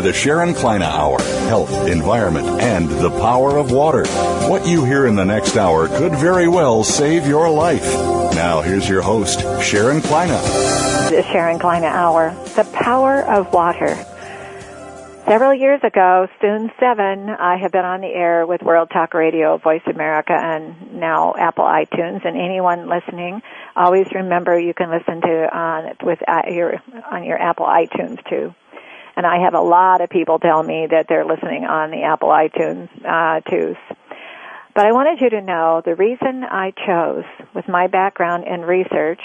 The Sharon Kleyne Hour Health, Environment, and the Power of Water. What you hear in the next hour could very well save your life. Now, here's your host, Sharon Kleyne. The Sharon Kleyne Hour The Power of Water. Several years ago, soon seven, I have been on the air with World Talk Radio, Voice America, and now Apple iTunes. And anyone listening, always remember you can listen to on with uh, your on your Apple iTunes too. And I have a lot of people tell me that they're listening on the Apple iTunes uh, too. But I wanted you to know the reason I chose, with my background in research,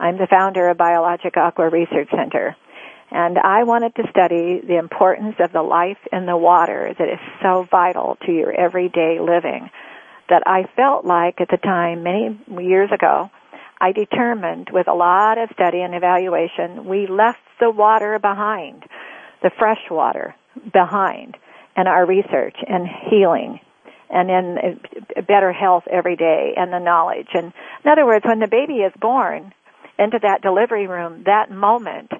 I'm the founder of Biologic Aqua Research Center. And I wanted to study the importance of the life in the water that is so vital to your everyday living that I felt like at the time, many years ago, I determined with a lot of study and evaluation, we left the water behind the fresh water behind and our research and healing and in uh, better health every day and the knowledge. And in other words, when the baby is born into that delivery room, that moment,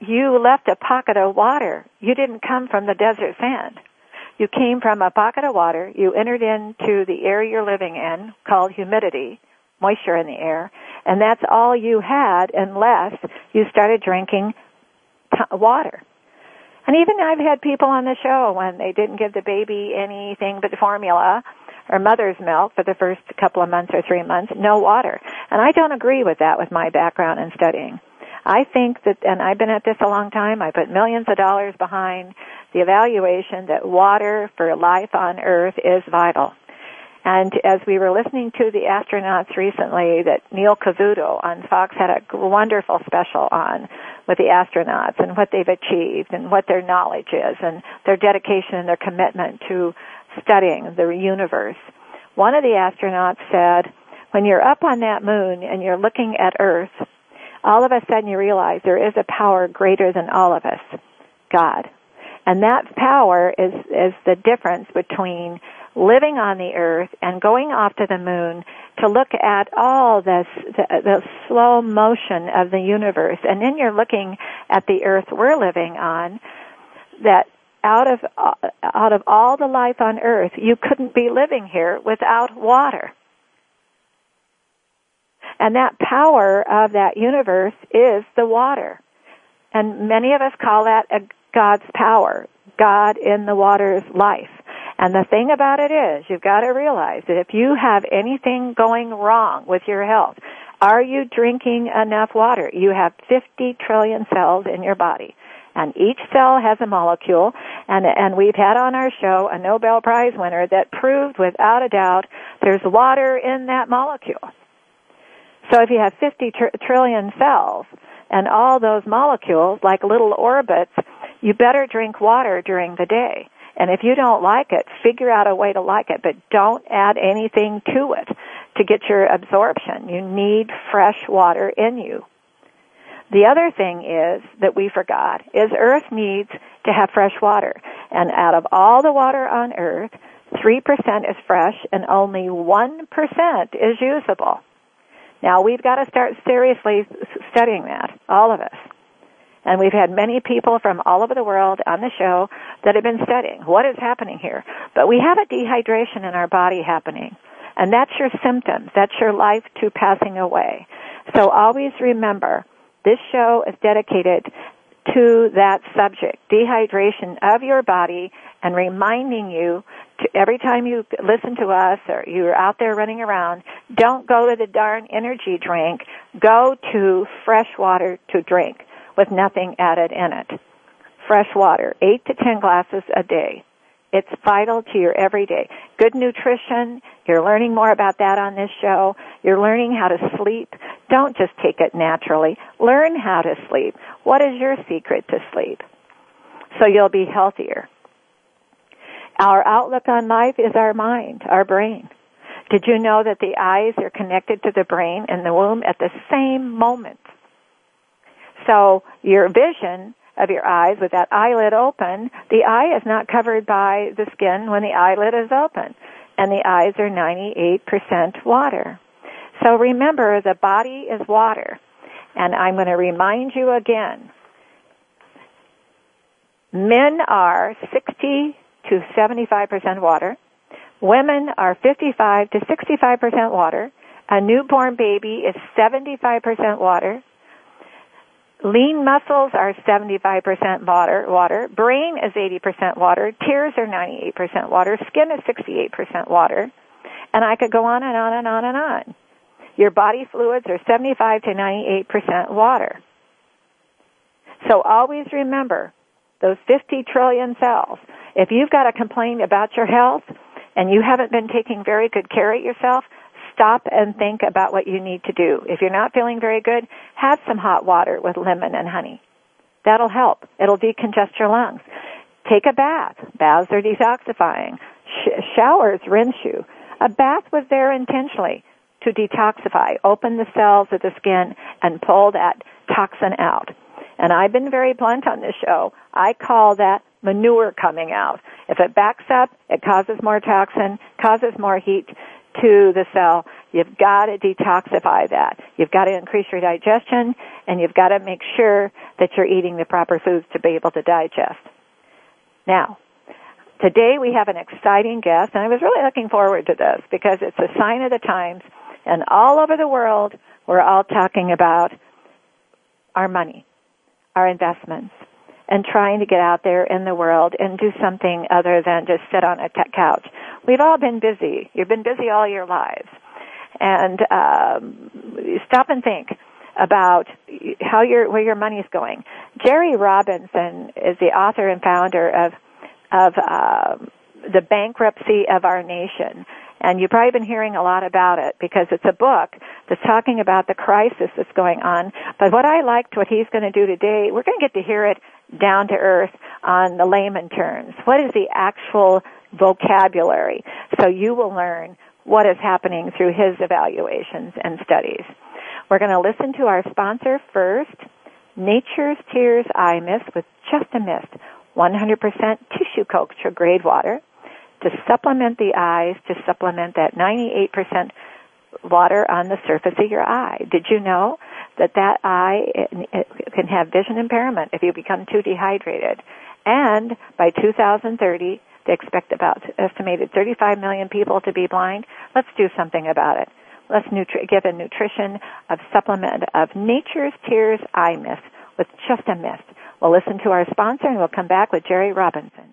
you left a pocket of water. You didn't come from the desert sand. You came from a pocket of water. You entered into the air you're living in called humidity, moisture in the air, and that's all you had unless you started drinking t- water. And even I've had people on the show when they didn't give the baby anything but formula or mother's milk for the first couple of months or three months, no water. And I don't agree with that with my background in studying. I think that, and I've been at this a long time, I put millions of dollars behind the evaluation that water for life on earth is vital. And as we were listening to the astronauts recently, that Neil Cavuto on Fox had a wonderful special on with the astronauts and what they've achieved and what their knowledge is and their dedication and their commitment to studying the universe. One of the astronauts said, when you're up on that moon and you're looking at Earth, all of a sudden you realize there is a power greater than all of us, God. And that power is, is the difference between living on the earth and going off to the moon to look at all this, the, the slow motion of the universe. And then you're looking at the earth we're living on that out of, uh, out of all the life on earth, you couldn't be living here without water. And that power of that universe is the water. And many of us call that a God's power. God in the water's life. And the thing about it is, you've got to realize that if you have anything going wrong with your health, are you drinking enough water? You have 50 trillion cells in your body. And each cell has a molecule, and, and we've had on our show a Nobel Prize winner that proved without a doubt there's water in that molecule. So if you have 50 tr- trillion cells, and all those molecules, like little orbits, you better drink water during the day. And if you don't like it, figure out a way to like it, but don't add anything to it to get your absorption. You need fresh water in you. The other thing is that we forgot is Earth needs to have fresh water. And out of all the water on Earth, 3% is fresh and only 1% is usable. Now we've got to start seriously studying that, all of us. And we've had many people from all over the world on the show that have been studying what is happening here. But we have a dehydration in our body happening. And that's your symptoms. That's your life to passing away. So always remember, this show is dedicated to that subject, dehydration of your body and reminding you to, every time you listen to us or you're out there running around, don't go to the darn energy drink. Go to fresh water to drink with nothing added in it. Fresh water, 8 to 10 glasses a day It's vital to your everyday. Good nutrition, you're learning more about that on this show. You're learning how to sleep. Don't just take it naturally. Learn how to sleep. What is your secret to sleep? So you'll be healthier. Our outlook on life is our mind, our brain. Did you know that the eyes are connected to the brain in the womb at the same moment? So your vision of your eyes with that eyelid open, the eye is not covered by the skin when the eyelid is open. And the eyes are 98% water. So remember, the body is water. And I'm going to remind you again. Men are 60 to 75% water. Women are 55 to 65% water. A newborn baby is 75% water. Lean muscles are 75% water, water. Brain is 80% water. Tears are 98% water. Skin is 68% water. And I could go on and on and on and on. Your body fluids are 75 to 98% water. So always remember those 50 trillion cells. If you've got a complaint about your health and you haven't been taking very good care of yourself, stop and think about what you need to do. If you're not feeling very good, have some hot water with lemon and honey. That'll help. It'll decongest your lungs. Take a bath. Baths are detoxifying. Sh- showers rinse you. A bath was there intentionally to detoxify, open the cells of the skin, and pull that toxin out. And I've been very blunt on this show. I call that manure coming out. If it backs up, it causes more toxin, causes more heat to the cell. You've got to detoxify that. You've got to increase your digestion and you've got to make sure that you're eating the proper foods to be able to digest. Now, today we have an exciting guest and I was really looking forward to this because it's a sign of the times and all over the world we're all talking about our money, our investments, and trying to get out there in the world and do something other than just sit on a tech couch. We've all been busy. You've been busy all your lives. And um, stop and think about how your where your money is going. Jerry Robinson is the author and founder of of uh, the bankruptcy of our nation. And you've probably been hearing a lot about it because it's a book that's talking about the crisis that's going on. But what I liked what he's going to do today, we're going to get to hear it down to earth on the layman terms. What is the actual vocabulary? So you will learn what is happening through his evaluations and studies. We're going to listen to our sponsor first, Nature's Tears Eye Mist with just a mist, 100% tissue culture grade water to supplement the eyes, to supplement that 98% water on the surface of your eye. Did you know that that eye can have vision impairment if you become too dehydrated? And by 2030, they expect about estimated 35 million people to be blind. Let's do something about it. Let's nutri- give a nutrition of supplement of Nature's Tears Eye Mist with just a mist. We'll listen to our sponsor and we'll come back with Jerry Robinson.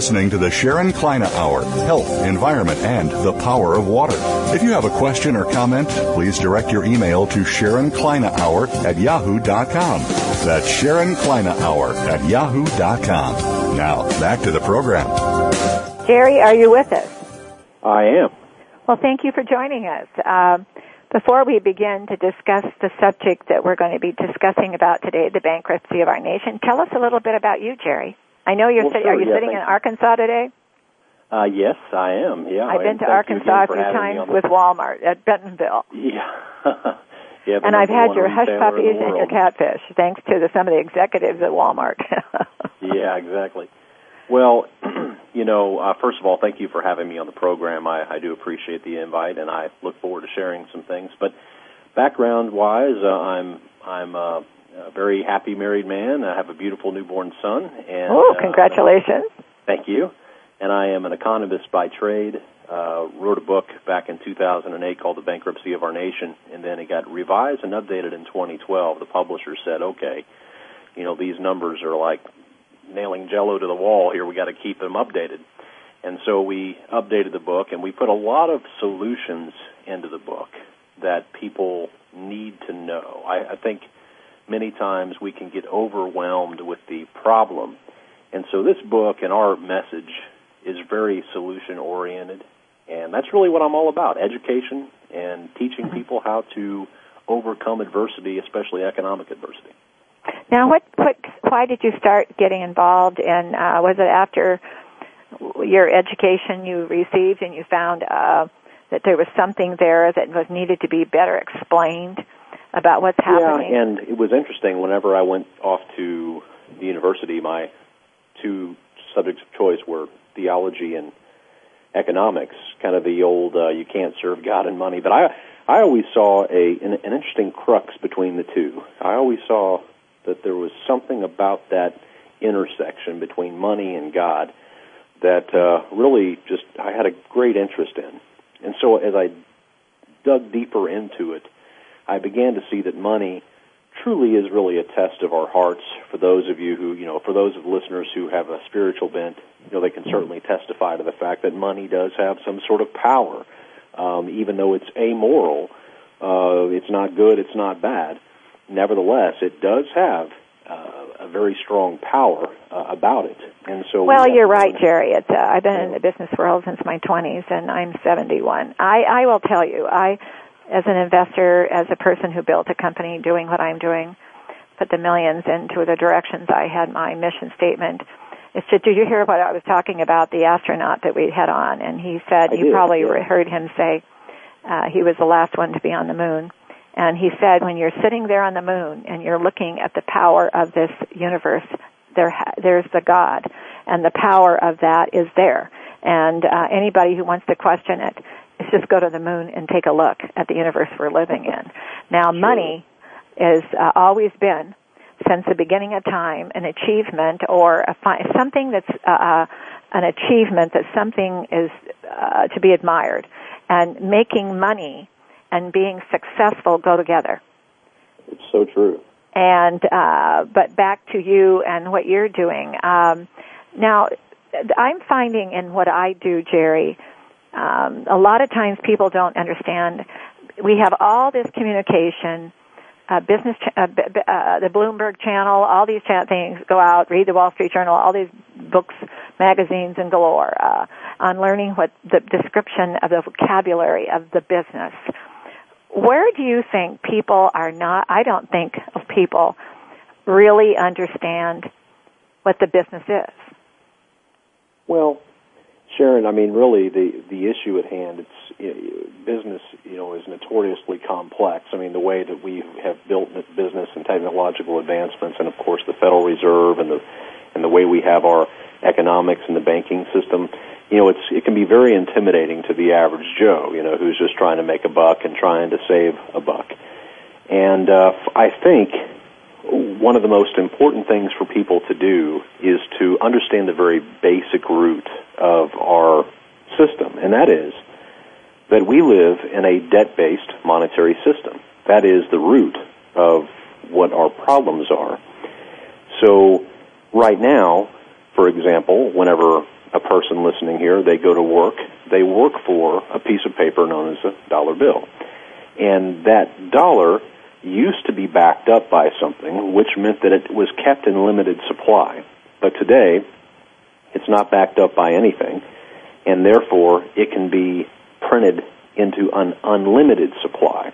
Listening to the Sharon Kleyne Hour Health, Environment, and the Power of Water. If you have a question or comment, please direct your email to Sharon Kleyne Hour at yahoo.com. That's Sharon Kleyne Hour at yahoo.com. Now, back to the program. Jerry, are you with us? I am. Well, thank you for joining us. Um, before we begin to discuss the subject that we're going to be discussing about today, the bankruptcy of our nation, tell us a little bit about you, Jerry. I know you're Well, sitting. sure, are you yeah, sitting in you. Arkansas today? Uh, yes, I am. Yeah, I've been to Arkansas a few times with Walmart at Bentonville. Yeah. yeah And I've had your hush puppies and your catfish, thanks to the, some of the executives at Walmart. Yeah, exactly. Well, you know, uh, first of all, thank you for having me on the program. I, I do appreciate the invite, and I look forward to sharing some things. But background-wise, uh, I'm I'm uh, a very happy married man. I have a beautiful newborn son. And oh, uh, congratulations! Thank you. And I am an economist by trade. Uh, wrote a book back in 2008 called The Bankruptcy of Our Nation, and then it got revised and updated in 2012. The publisher said, okay, you know, these numbers are like nailing jello to the wall here. We got to keep them updated. And so we updated the book, and we put a lot of solutions into the book that people need to know. I, I think many times we can get overwhelmed with the problem. And so this book and our message is very solution oriented. And that's really what I'm all about education and teaching people how to overcome adversity, especially economic adversity. Now, what, what, why did you start getting involved in? Uh, was it after your education you received and you found uh, that there was something there that was needed to be better explained about what's happening? Yeah, and it was interesting. Whenever I went off to the university, my two subjects of choice were theology and economics. Kind of the old uh, "you can't serve God and money." But I, I always saw a an, an interesting crux between the two. I always saw that there was something about that intersection between money and God that uh, really just I had a great interest in. And so as I dug deeper into it, I began to see that money truly is really a test of our hearts. For those of you who, you know, for those of listeners who have a spiritual bent, you know, they can certainly testify to the fact that money does have some sort of power. Um, even though it's amoral, uh, it's not good, it's not bad. Nevertheless, it does have uh, a very strong power uh, about it. And so, Well, have you're right, Jerry. It's, uh, I've been in the business world since my 20s, and I'm 71. I, I will tell you, I, as an investor, as a person who built a company doing what I'm doing, put the millions into the directions I had my mission statement. Is to, did you hear what I was talking about, the astronaut that we had on? And he said, I you did, probably yeah. heard him say, uh, he was the last one to be on the moon. And he said, when you're sitting there on the moon and you're looking at the power of this universe, there, ha- there's the God, and the power of that is there. And uh, anybody who wants to question it, is just go to the moon and take a look at the universe we're living in. Now, money has uh, always been, since the beginning of time, an achievement or a fi- something that's uh, uh, an achievement that something is uh, to be admired. And making money and being successful go together. It's so true. And uh, but back to you and what you're doing. Um, now, I'm finding in what I do, Jerry, um, a lot of times people don't understand. We have all this communication. Uh, business, uh, b- b- uh, the Bloomberg Channel, all these chat things go out. Read the Wall Street Journal, all these books, magazines, and galore uh, on learning what the description of the vocabulary of the business. Where do you think people are not? I don't think of people really understand what the business is. Well, Sharon, I mean, really, the the issue at hand, it's know, business. You know, is notoriously complex. I mean, the way that we have built business and technological advancements, and of course, the Federal Reserve and the and the way we have our economics and the banking system. You know, it's it can be very intimidating to the average Joe. You know, who's just trying to make a buck and trying to save a buck. And uh, I think one of the most important things for people to do is to understand the very basic root of our system, and that is that we live in a debt-based monetary system. That is the root of what our problems are. So, right now, for example, whenever a person listening here, they go to work, they work for a piece of paper known as a dollar bill. And that dollar used to be backed up by something, which meant that it was kept in limited supply. But today, it's not backed up by anything, and therefore it can be printed into an unlimited supply.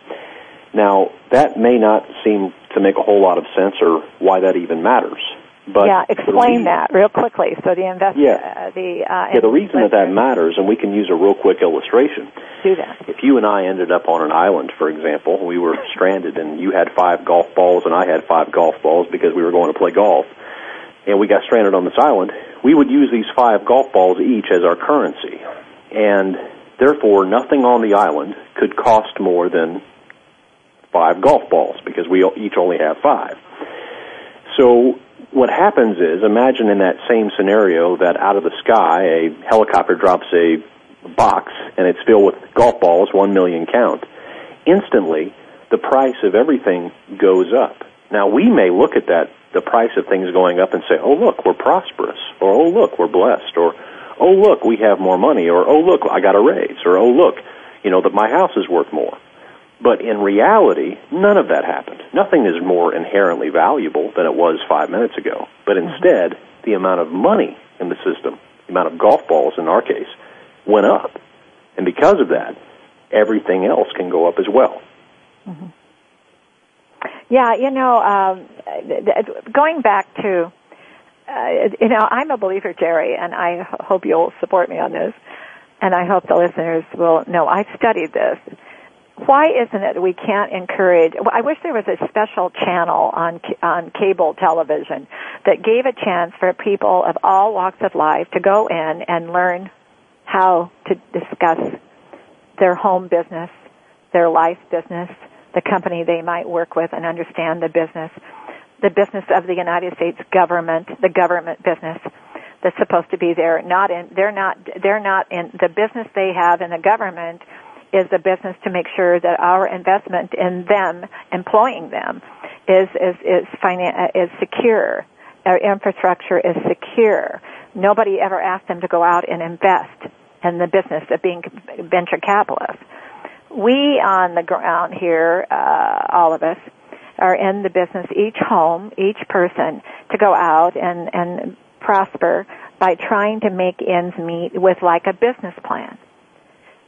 Now, that may not seem to make a whole lot of sense or why that even matters. But yeah, explain that real quickly. So the investor, yeah. Uh, the uh, yeah, the reason that that matters, and we can use a real quick illustration. Do that. If you and I ended up on an island, for example, we were stranded, and you had five golf balls, and I had five golf balls because we were going to play golf, and we got stranded on this island. We would use these five golf balls each as our currency, and therefore, nothing on the island could cost more than five golf balls because we each only have five. So what happens is, imagine in that same scenario that out of the sky a helicopter drops a box and it's filled with golf balls, one million count. Instantly, the price of everything goes up. Now we may look at that, the price of things going up and say, oh look, we're prosperous, or oh look, we're blessed, or oh look, we have more money, or oh look, I got a raise, or oh look, you know, that my house is worth more. But in reality, none of that happened. Nothing is more inherently valuable than it was five minutes ago. But mm-hmm. instead, the amount of money in the system, the amount of golf balls in our case, went up. And because of that, everything else can go up as well. Mm-hmm. Yeah, you know, um, going back to, uh, you know, I'm a believer, Jerry, and I hope you'll support me on this, and I hope the listeners will know I've studied this why isn't it we can't encourage I wish there was a special channel on on cable television that gave a chance for people of all walks of life to go in and learn how to discuss their home business, their life business, the company they might work with and understand the business, the business of the United States government, the government business that's supposed to be there not in they're not they're not in the business they have in the government is a business to make sure that our investment in them, employing them, is is is, finan- is secure. Our infrastructure is secure. Nobody ever asked them to go out and invest in the business of being venture capitalists. We on the ground here, uh, all of us, are in the business, each home, each person, to go out and, and prosper by trying to make ends meet with like a business plan.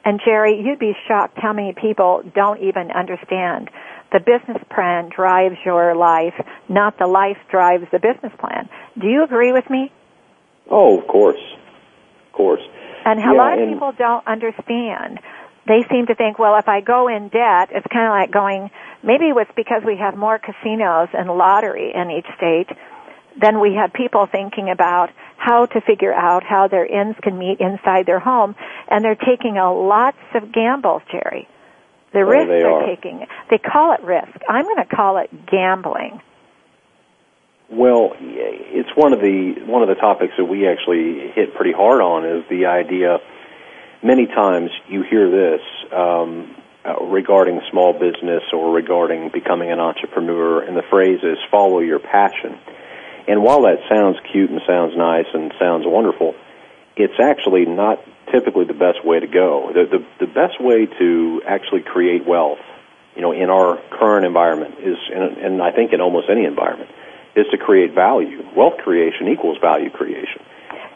And Jerry, you'd be shocked how many people don't even understand the business plan drives your life, not the life drives the business plan. Do you agree with me? Oh, of course. Of course. And yeah, a lot of and people don't understand. They seem to think, well, if I go in debt, it's kind of like going, maybe it's because we have more casinos and lottery in each state than we have people thinking about how to figure out how their ends can meet inside their home, and they're taking a lots of gambles, Jerry. The oh, risk they they're are. taking. They call it risk. I'm going to call it gambling. Well, it's one of the one of the topics that we actually hit pretty hard on is the idea. Many times you hear this um, uh, regarding small business or regarding becoming an entrepreneur, and the phrase is "follow your passion." And while that sounds cute and sounds nice and sounds wonderful, it's actually not typically the best way to go. The, the, the best way to actually create wealth, you know, in our current environment is, and, and I think in almost any environment, is to create value. Wealth creation equals value creation.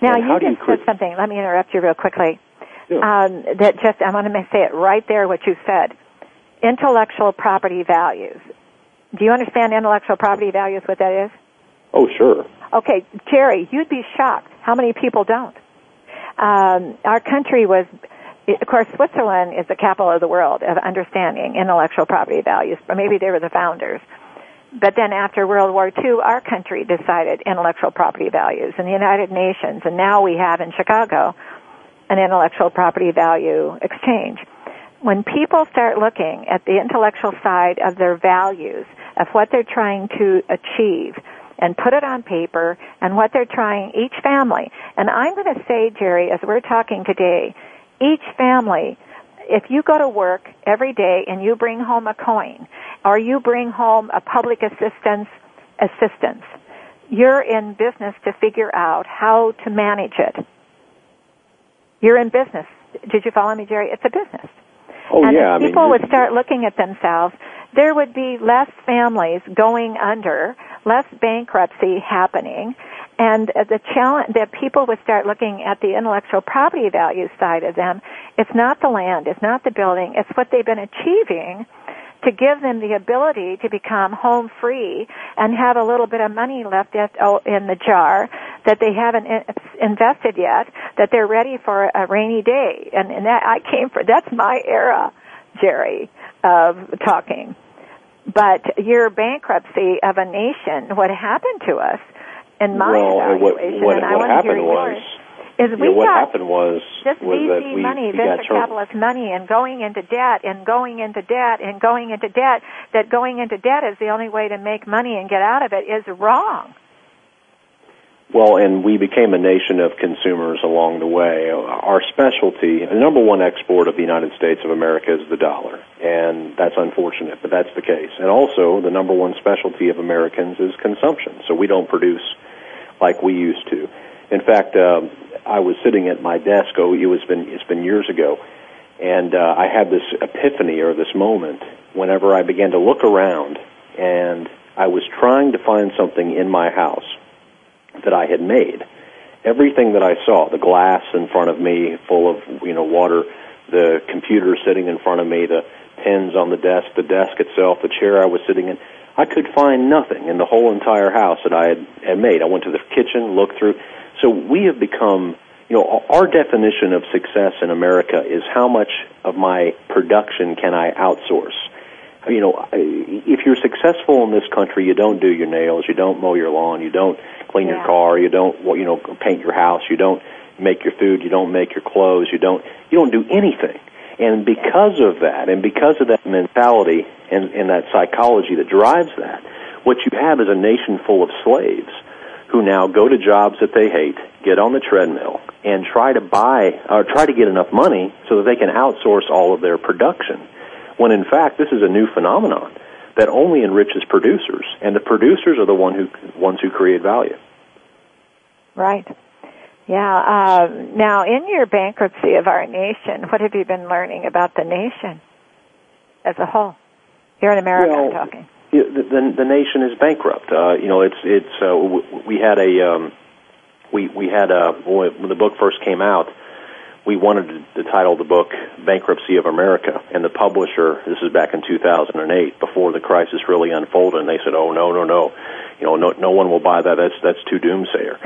Now, And you just you cre- said something. Let me interrupt you real quickly. Yeah. Um, that just, I want to say it right there, what you said. Intellectual property values. Do you understand intellectual property values, what that is? Oh, sure. Okay, Jerry, you'd be shocked how many people don't. Um, our country was, of course, Switzerland is the capital of the world of understanding intellectual property values, maybe they were the founders. But then after World War II, our country decided intellectual property values in the United Nations, and now we have in Chicago an intellectual property value exchange. When people start looking at the intellectual side of their values, of what they're trying to achieve, and put it on paper and what they're trying each family. And I'm going to say, Jerry, as we're talking today, each family, if you go to work every day and you bring home a coin or you bring home a public assistance assistance, you're in business to figure out how to manage it. You're in business. Did you follow me, Jerry? It's a business. Oh and yeah, if I people mean, would start looking at themselves, there would be less families going under, less bankruptcy happening, and uh, the challenge that people would start looking at the intellectual property value side of them. It's not the land, it's not the building, it's what they've been achieving to give them the ability to become home free and have a little bit of money left at, oh, in the jar that they haven't invested yet, that they're ready for a rainy day. And, and that I came for, that's my era, Jerry, of talking. But your bankruptcy of a nation, what happened to us, in my well, evaluation, what, what, and I what want to happened hear was, yours, is we yeah, what got happened was just was VC that we, money, we venture capitalist money, and going into debt, and going into debt, and going into debt. That going into debt is the only way to make money and get out of it is wrong. Well, and we became a nation of consumers along the way. Our specialty, the number one export of the United States of America is the dollar, and that's unfortunate, but that's the case. And also, the number one specialty of Americans is consumption, so we don't produce like we used to. In fact, uh, I was sitting at my desk. Oh, it was been it's been years ago, and uh, I had this epiphany or this moment whenever I began to look around, and I was trying to find something in my house that I had made. Everything that I saw, the glass in front of me full of, you know, water, the computer sitting in front of me, the pens on the desk, the desk itself, the chair I was sitting in, I could find nothing in the whole entire house that I had, had made. I went to the kitchen, looked through. So we have become, you know, our definition of success in America is how much of my production can I outsource? You know, if you're successful in this country, you don't do your nails, you don't mow your lawn, you don't clean Yeah. your car, you don't, you know, paint your house, you don't make your food, you don't make your clothes, you don't, you don't do anything. And because of that, and because of that mentality and, and that psychology that drives that, what you have is a nation full of slaves who now go to jobs that they hate, get on the treadmill, and try to buy or try to get enough money so that they can outsource all of their production. When in fact, this is a new phenomenon that only enriches producers, and the producers are the one who ones who create value. Right. Yeah. Uh, now, in your bankruptcy of our nation, what have you been learning about the nation as a whole? Here in America, Well, I'm talking. The, the, nation is bankrupt. Uh, you know, it's it's uh, we had a um, we we had a when the book first came out, we wanted to, to title the book "Bankruptcy of America," and the publisher. This is back in 2008, before the crisis really unfolded, and they said, "Oh no, no, no, you know, no no one will buy that. That's that's too doomsayer."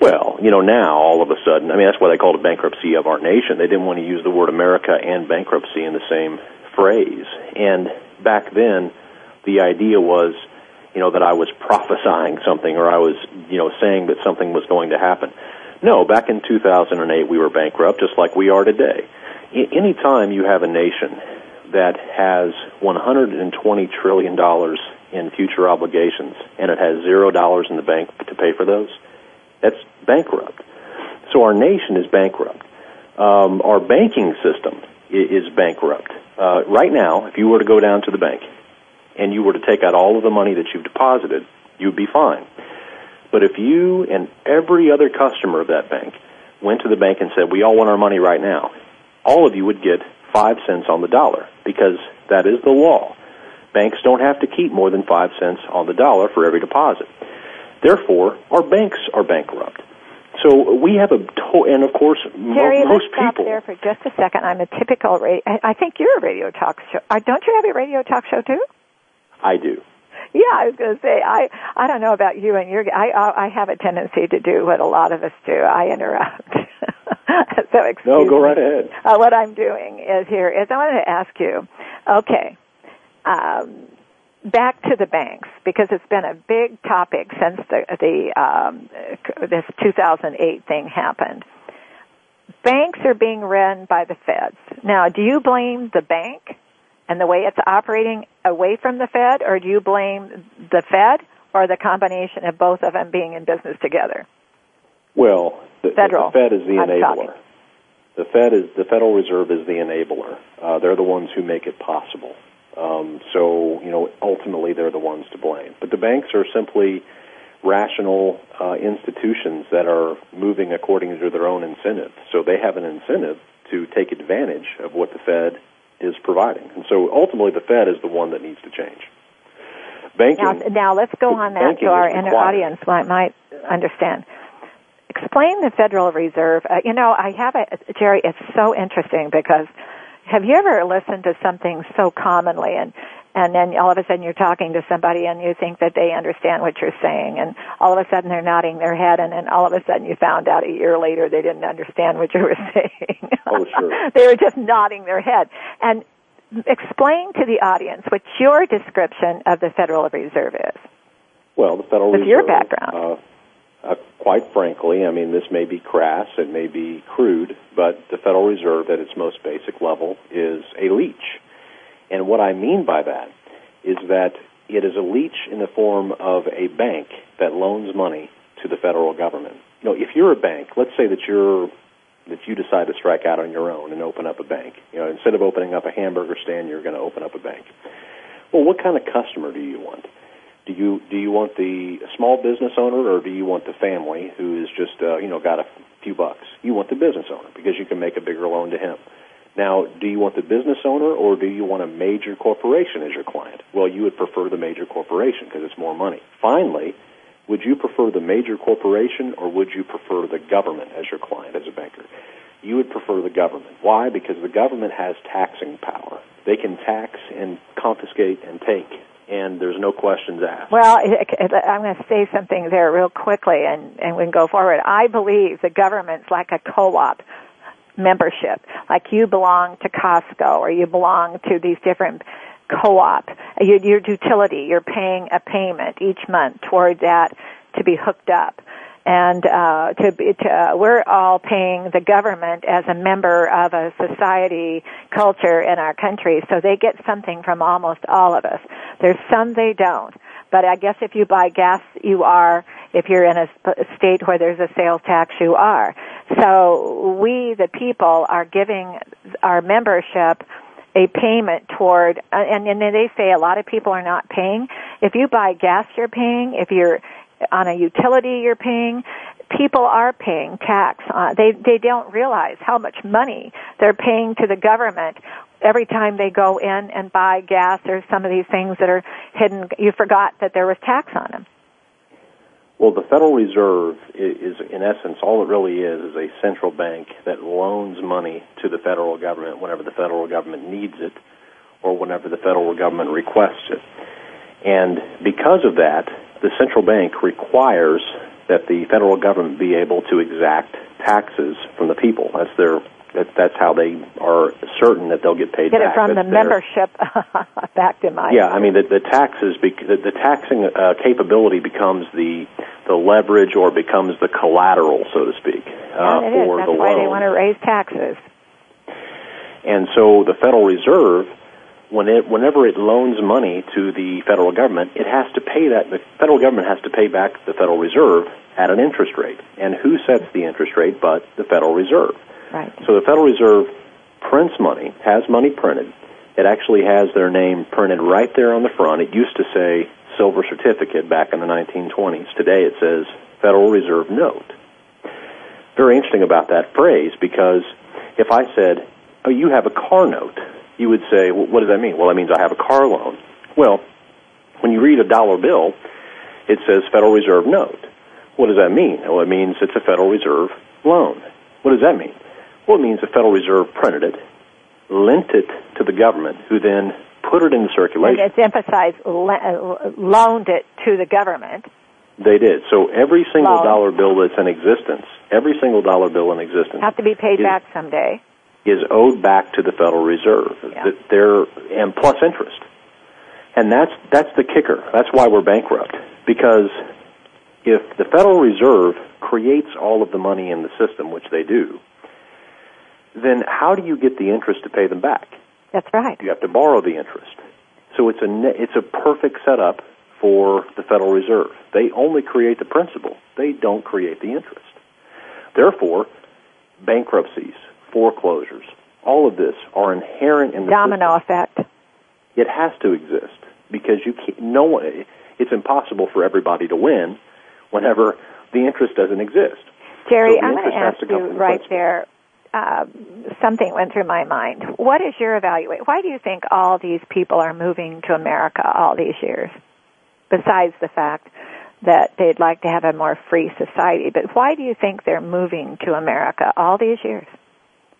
Well, you know, now all of a sudden, I mean, that's why they called it bankruptcy of our nation. They didn't want to use the word America and bankruptcy in the same phrase. And back then, the idea was, you know, that I was prophesying something or I was, you know, saying that something was going to happen. No, back in 2008, we were bankrupt, just like we are today. I- anytime you have a nation that has 120 trillion dollars in future obligations and it has zero dollars in the bank to pay for those, that's bankrupt. So our nation is bankrupt. Um, our banking system i- is bankrupt. Uh, right now, if you were to go down to the bank and you were to take out all of the money that you've deposited, you'd be fine. But if you and every other customer of that bank went to the bank and said, "We all want our money right now," all of you would get five cents on the dollar because that is the law. Banks don't have to keep more than five cents on the dollar for every deposit. Therefore, our banks are bankrupt. So we have a to- and of course mo- most let's stop people. there for just a second. I'm a typical radio. I think you're a radio talk show. Uh, don't you have a radio talk show too? I do. Yeah, I was going to say I I don't know about you and your I I I have a tendency to do what a lot of us do. I interrupt. so excuse me. No, go right ahead. Uh, what I'm doing is here is I wanted to ask you. Okay, um, back to the banks because it's been a big topic since the the um, this 2008 thing happened. Banks are being run by the feds. Now, do you blame the bank and the way it's operating away from the Fed, or do you blame the Fed or the combination of both of them being in business together? Well, the, Federal. the Fed is the enabler. The Fed is the Federal Reserve is the enabler. Uh, they're the ones who make it possible. Um, so you know, ultimately, they're the ones to blame. But the banks are simply rational uh, institutions that are moving according to their own incentive. So they have an incentive to take advantage of what the Fed is providing. And so ultimately, the Fed is the one that needs to change. Banking. Now, now let's go on that so our audience might, might understand. Explain the Federal Reserve. Uh, you know, I have a, Jerry, it's so interesting because have you ever listened to something so commonly and and then all of a sudden you're talking to somebody and you think that they understand what you're saying and all of a sudden they're nodding their head and then all of a sudden you found out a year later they didn't understand what you were saying. Oh, sure. they were just nodding their head. And explain to the audience what your description of the Federal Reserve is. Well, the Federal With Reserve. With your background. Uh, uh, quite frankly, I mean, this may be crass, it may be crude, but the Federal Reserve at its most basic level is a leech and what I mean by that is that it is a leech in the form of a bank that loans money to the federal government. You know, if you're a bank, let's say that you're that you decide to strike out on your own and open up a bank. You know, instead of opening up a hamburger stand, you're going to open up a bank. Well, what kind of customer do you want? Do you do you want the small business owner or do you want the family who is just uh, you know got a few bucks? You want the business owner because you can make a bigger loan to him. Now, do you want the business owner or do you want a major corporation as your client? Well, you would prefer the major corporation because it's more money. Finally, would you prefer the major corporation or would you prefer the government as your client as a banker? You would prefer the government. Why? Because the government has taxing power. They can tax and confiscate and take and there's no questions asked. Well, I'm going to say something there real quickly, and, and we can go forward. I believe the government's like a co-op membership. Like you belong to Costco or you belong to these different co-op. Your, your utility, you're paying a payment each month toward that to be hooked up. And uh, to, to uh, we're all paying the government as a member of a society culture in our country, so they get something from almost all of us. There's some they don't, but I guess if you buy gas, you are. If you're in a state where there's a sales tax, you are. So we, the people, are giving our membership a payment toward, uh, and, and they say a lot of people are not paying. If you buy gas, you're paying. If you're on a utility, you're paying. People are paying tax. Uh, they they don't realize how much money they're paying to the government every time they go in and buy gas or some of these things that are hidden. You forgot that there was tax on them. Well, the Federal Reserve is, in essence, all it really is is a central bank that loans money to the federal government whenever the federal government needs it or whenever the federal government requests it. And because of that, the central bank requires that the federal government be able to exact taxes from the people. That's their that, that's how they are certain that they'll get paid get back. it from that's the their, membership back to my yeah i mean the, the taxes the, the taxing uh, capability becomes the the leverage or becomes the collateral so to speak uh, yeah, for is. that's the why they want to raise taxes and so the federal reserve when it, whenever it loans money to the federal government, it has to pay that. The federal government has to pay back the Federal Reserve at an interest rate. And who sets the interest rate but the Federal Reserve? Right. So the Federal Reserve prints money, has money printed. It actually has their name printed right there on the front. It used to say silver certificate back in the 1920s. Today it says Federal Reserve note. Very interesting about that phrase because if I said, "Oh, you have a car note," you would say, well, "What does that mean?" Well, that means I have a car loan. Well, when you read a dollar bill, it says Federal Reserve note. What does that mean? Well, it means it's a Federal Reserve loan. What does that mean? Well, it means the Federal Reserve printed it, lent it to the government, who then put it into circulation. And it's emphasized uh, loaned it to the government. They did. So every single Loan. dollar bill that's in existence, every single dollar bill in existence, have to be paid is, back someday. Is owed back to the Federal Reserve. Yeah. They're and plus interest, and that's that's the kicker. That's why we're bankrupt because if the Federal Reserve creates all of the money in the system, which they do, then how do you get the interest to pay them back? That's right. You have to borrow the interest. So it's a it's a perfect setup for the Federal Reserve. They only create the principal. They don't create the interest. Therefore, bankruptcies, foreclosures, all of this are inherent in the domino system. effect. It has to exist because you can't, no one. It's impossible for everybody to win whenever the interest doesn't exist. Jerry, So I'm going to ask you right principal. there. Uh, something went through my mind. What is your evaluation? Why do you think all these people are moving to America all these years? Besides the fact that they'd like to have a more free society, but why do you think they're moving to America all these years?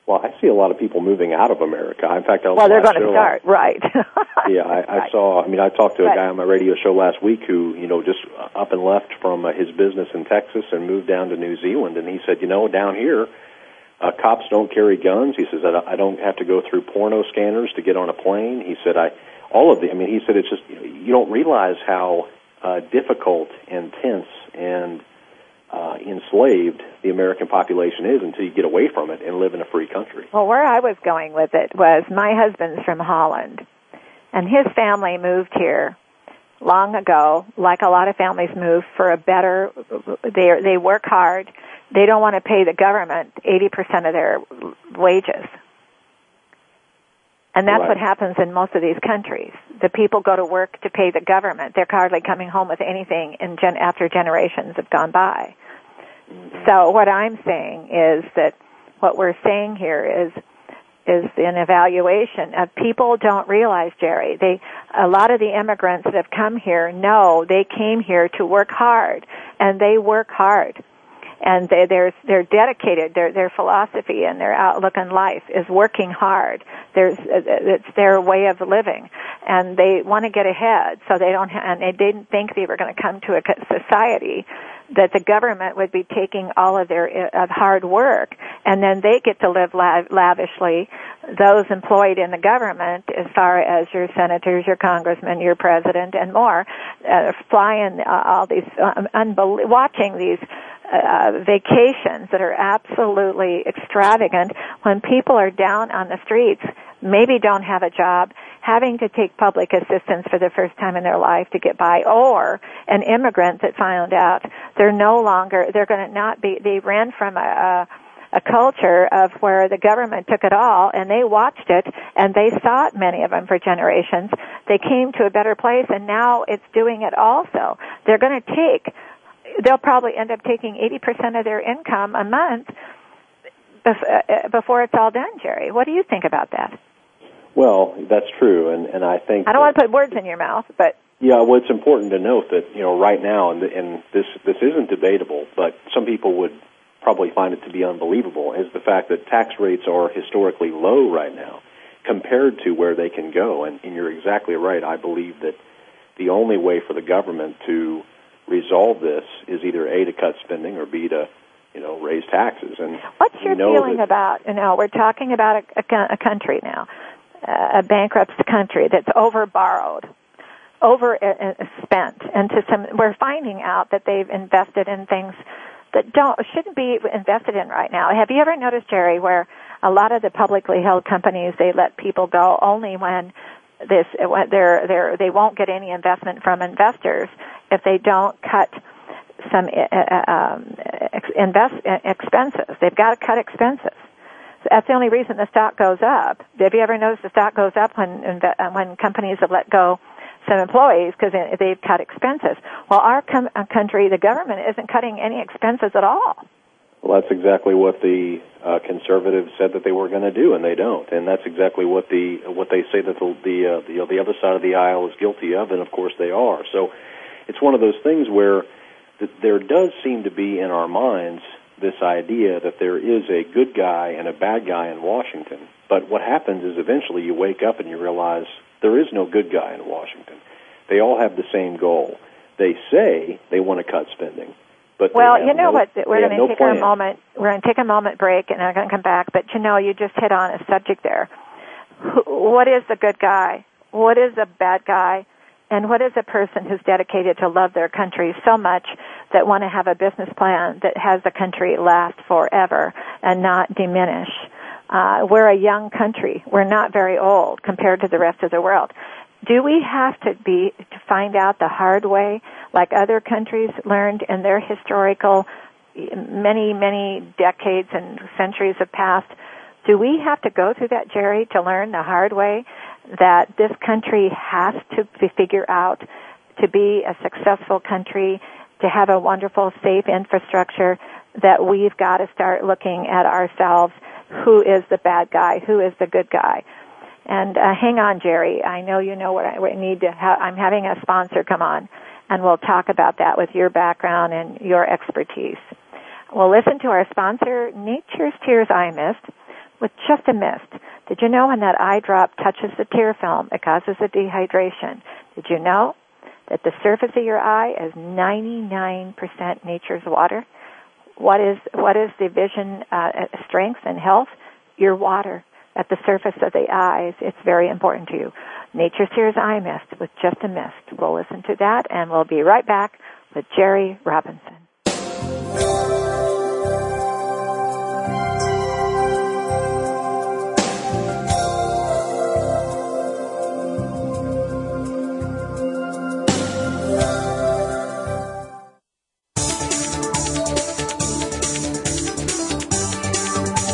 Well, I see a lot of people moving out of America. In fact, I was Well, they're going to start, right? yeah, I, I Right. saw. I mean, I talked to a But- guy on my radio show last week who, you know, just up and left from uh, his business in Texas and moved down to New Zealand. And he said, you know, down here, uh, cops don't carry guns. He says I don't- have to go through porno scanners to get on a plane. He said I, all of the. I mean, he said it's just you don't realize how uh, difficult and tense and uh, enslaved the American population is until you get away from it and live in a free country. Well, where I was going with it was my husband's from Holland, and his family moved here long ago. Like a lot of families move for a better. They they work hard. They don't want to pay the government eighty percent of their wages. And that's Right. what happens in most of these countries. The people go to work to pay the government. They're hardly coming home with anything in gen- after generations have gone by. Mm-hmm. So what I'm saying is that what we're saying here is is an evaluation of people don't realize Jerry they a lot of the immigrants that have come here know they came here to work hard and they work hard and they they're they're dedicated their their philosophy and their outlook on life is working hard. There's it's their way of living. And they want to get ahead so they don't ha- and they didn't think they were going to come to a society that the government would be taking all of their of hard work. And then they get to live lav- lavishly those employed in the government as far as your senators your congressmen your president and more uh, flying uh, all these um, unbel- watching these uh, vacations that are absolutely extravagant when people are down on the streets, maybe don't have a job, having to take public assistance for the first time in their life to get by, or an immigrant that found out they're no longer, they're going to not be, they ran from a, a a culture of where the government took it all and they watched it and they saw it many of them for generations. They came to a better place and now it's doing it also. They're going to take they'll probably end up taking 80% of their income a month uh, before it's all done, Jerry. What do you think about that? Well, that's true, and and I think I don't that- want to put words in your mouth, but Yeah, well, it's important to note that you know right now, and, and this this isn't debatable, but some people would probably find it to be unbelievable, is the fact that tax rates are historically low right now compared to where they can go. And, and you're exactly right. I believe that the only way for the government to resolve this is either a to cut spending or b to you know raise taxes. And what's your feeling that- about, you know, we're talking about a, a, a country now, uh, a bankrupt country that's over borrowed, over uh, uh, spent, and to some, we're finding out that they've invested in things that don't shouldn't be invested in right now. Have you ever noticed, Jerry, where a lot of the publicly held companies they let people go only when this they're they're they won't get any investment from investors if they don't cut some uh, uh, um, invest uh, expenses. They've got to cut expenses. That's the only reason the stock goes up. Have you ever noticed the stock goes up when uh, when companies have let go some employees because they've cut expenses? Well, our com- country, the government isn't cutting any expenses at all. Well, that's exactly what the uh, conservatives said that they were going to do, and they don't. And that's exactly what the what they say that the the, uh, the the other side of the aisle is guilty of, and of course they are. So it's one of those things where th- there does seem to be in our minds this idea that there is a good guy and a bad guy in Washington. But what happens is eventually you wake up and you realize there is no good guy in Washington. They all have the same goal. They say they want to cut spending, but Well, you know no- what? We're going to no take plan. a moment. We're going to take a moment break, and I'm going to come back. But you know, you just hit on a subject there. What is a good guy? What is a bad guy? And what is a person who's dedicated to love their country so much that want to have a business plan that has the country last forever and not diminish? Uh, we're a young country. We're not very old compared to the rest of the world. Do we have to be to find out the hard way, like other countries learned in their historical many, many decades and centuries have passed? Do we have to go through that, Jerry, to learn the hard way that this country has to figure out to be a successful country to have a wonderful, safe infrastructure that we've got to start looking at ourselves. Who is the bad guy? Who is the good guy? And uh, hang on, Jerry. I know you know what I, need to. Ha- I'm having a sponsor come on, and we'll talk about that with your background and your expertise. We'll listen to our sponsor, Nature's Tears Eye Mist, with just a mist. Did you know when that eye drop touches the tear film, it causes a dehydration? Did you know that the surface of your eye is 99% nature's water? What is what is the vision uh, strength and health? Your water at the surface of the eyes. It's very important to you. Nature's Tears Eye Mist with just a mist. We'll listen to that and we'll be right back with Jerry Robinson.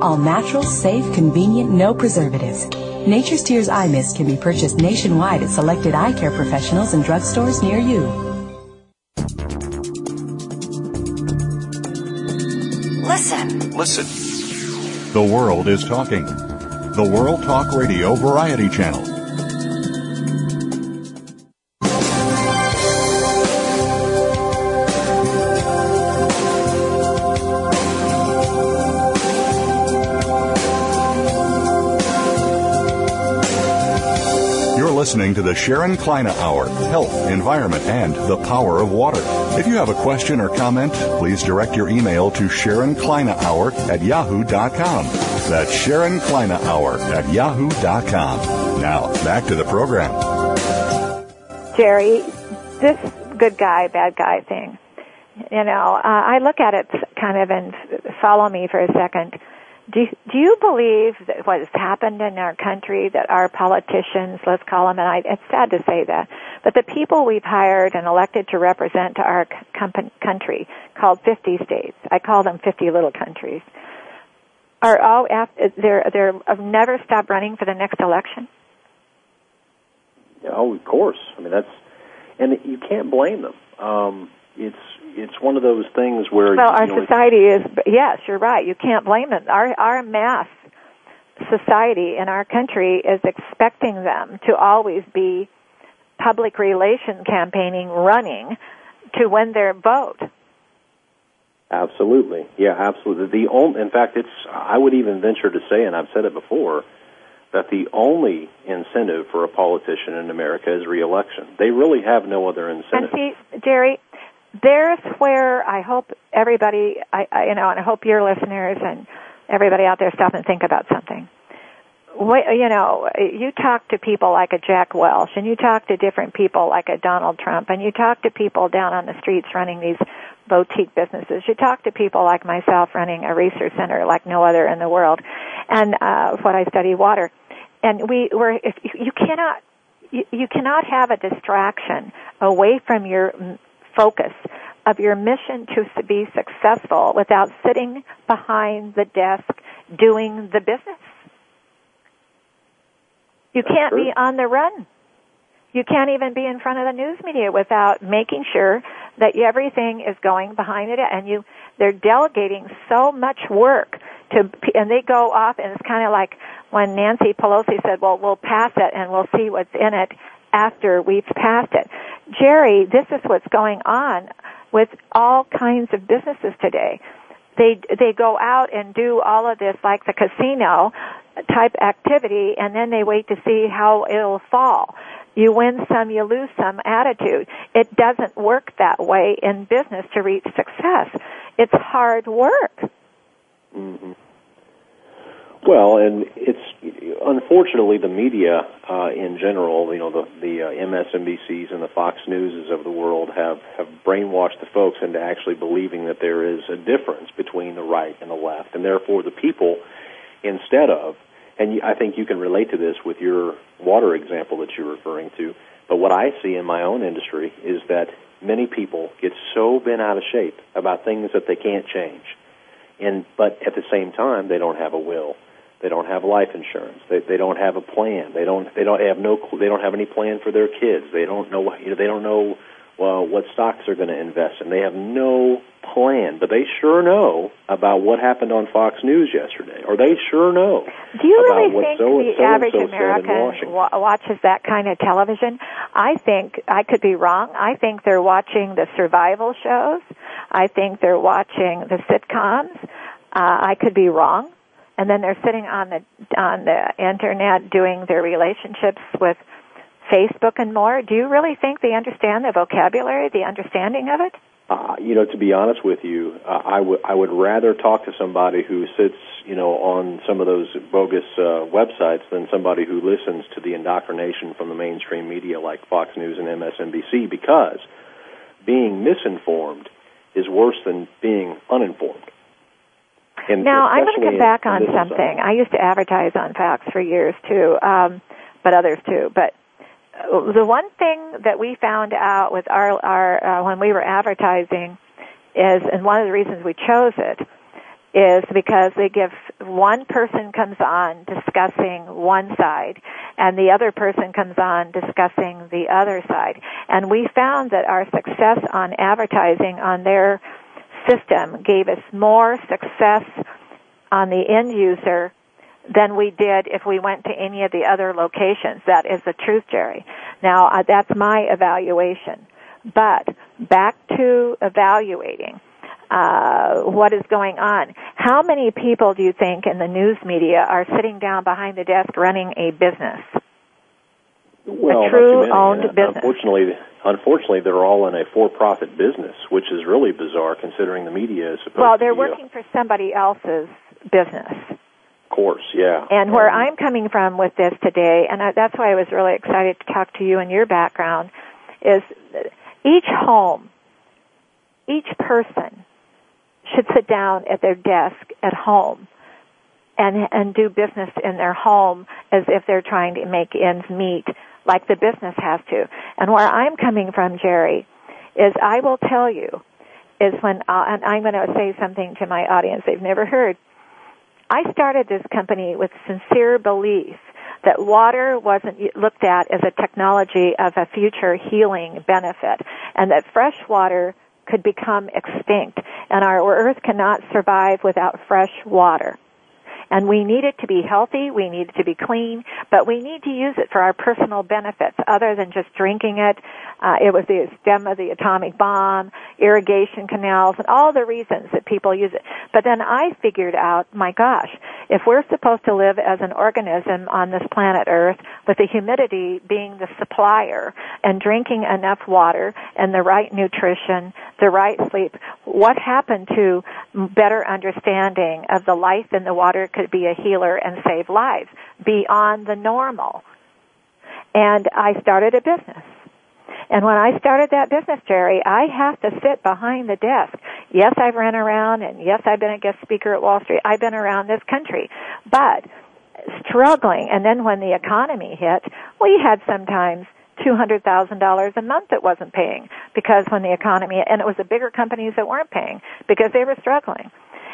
All natural, safe, convenient, no preservatives. Nature's Tears Eye Mist can be purchased nationwide at selected eye care professionals and drugstores near you. Listen. Listen. The world is talking. The World Talk Radio Variety Channel. To the Sharon Kleyne Hour Health, Environment, and the Power of Water. If you have a question or comment, please direct your email to Sharon Hour at yahoo.com. That's Sharon Hour at yahoo.com. Now, back to the program. Jerry, this good guy, bad guy thing, you know, uh, I look at it kind of and follow me for a second do do you believe that what has happened in our country that our politicians, let's call them, and I, it's sad to say that, but the people we've hired and elected to represent our company, country, called 50 states, I call them 50 little countries, are all they're they're have never stopped running for the next election. Oh, of course. I mean that's, and you can't blame them. Um, it's it's one of those things where well, our know, society is yes, you're right. You can't blame it. Our our mass society in our country is expecting them to always be public relation campaigning running to win their vote. Absolutely, yeah, absolutely. The only, in fact, it's I would even venture to say, and I've said it before, that the only incentive for a politician in America is reelection. They really have no other incentive. And see, Jerry, there's where I hope everybody, I, I, you know, and I hope your listeners and everybody out there stop and think about something. You know, you talk to people like a Jack Welch, and you talk to different people like a Donald Trump, and you talk to people down on the streets running these boutique businesses. You talk to people like myself running a research center like no other in the world, and uh, what I study water. And we were, if you cannot, you, you cannot have a distraction away from your focus of your mission to be successful without sitting behind the desk doing the business. You can't be on the run. You can't even be in front of the news media without making sure that everything is going behind it and you they're delegating so much work to and they go off and it's kind of like when Nancy Pelosi said, "Well, we'll pass it and we'll see what's in it after we've passed it." Jerry, this is what's going on with all kinds of businesses today. They they go out and do all of this like the casino type activity and then they wait to see how it'll fall. You win some, you lose some attitude. It doesn't work that way in business to reach success. It's hard work. Mm-hmm. Well, and it's unfortunately, the media uh, in general, you know, the the uh, MSNBCs and the Fox Newses of the world have have brainwashed the folks into actually believing that there is a difference between the right and the left, and therefore the people, instead of, and I think you can relate to this with your water example that you're referring to. But what I see in my own industry is that many people get so bent out of shape about things that they can't change, and but at the same time they don't have a will they don't have life insurance. They they don't have a plan. They don't they don't have no they don't have any plan for their kids. They don't know you know they don't know well what stocks they're going to invest in. They have no plan, but they sure know about what happened on Fox News yesterday, or they sure know. Do you really think so the so average so American wa- watches that kind of television? I think I could be wrong. I think they're watching the survival shows. I think they're watching the sitcoms. Uh, I could be wrong. And then they're sitting on the on the internet doing their relationships with Facebook and more. Do you really think they understand the vocabulary, the understanding of it? Uh, you know, to be honest with you, uh, I would I would rather talk to somebody who sits, you know, on some of those bogus uh, websites than somebody who listens to the indoctrination from the mainstream media like Fox News and MSNBC because being misinformed is worse than being uninformed. And Now, I'm going to come back on something. I used to advertise on Fox for years too, um, but others too. But uh, the one thing that we found out with our, our uh, when we were advertising is, and one of the reasons we chose it is because they give one person comes on discussing one side and the other person comes on discussing the other side. And we found that our success on advertising on their system gave us more success on the end user than we did if we went to any of the other locations. That is the truth, Jerry. Now, uh, that's my evaluation. But back to evaluating uh, what is going on. How many people do you think in the news media are sitting down behind the desk running a business? Well, not true owned business. Unfortunately, unfortunately, they're all in a for-profit business, which is really bizarre considering the media is supposed Well, they're be a working for somebody else's business. Of course, yeah. And where I'm coming from with this today, and I, that's why I was really excited to talk to you and your background, is each home, each person should sit down at their desk at home and and do business in their home as if they're trying to make ends meet like the business has to. And where I'm coming from, Jerry, is I will tell you is when uh, and I'm going to say something to my audience they've never heard. I started this company with sincere belief that water wasn't looked at as a technology of a future healing benefit and that fresh water could become extinct and our earth cannot survive without fresh water. And we need it to be healthy, we need it to be clean, but we need to use it for our personal benefits other than just drinking it. Uh, it was the stem of the atomic bomb, irrigation canals, and all the reasons that people use it. But then I figured out, my gosh, if we're supposed to live as an organism on this planet Earth with the humidity being the supplier and drinking enough water and the right nutrition, the right sleep, what happened to better understanding of the life in the water could be a healer and save lives beyond the normal? And I started a business. And when I started that business, Jerry, I have to sit behind the desk. Yes, I've ran around and yes, I've been a guest speaker at Wall Street. I've been around this country. But struggling and then when the economy hit, we had sometimes $200,000 a month that wasn't paying because when the economy, and it was the bigger companies that weren't paying because they were struggling.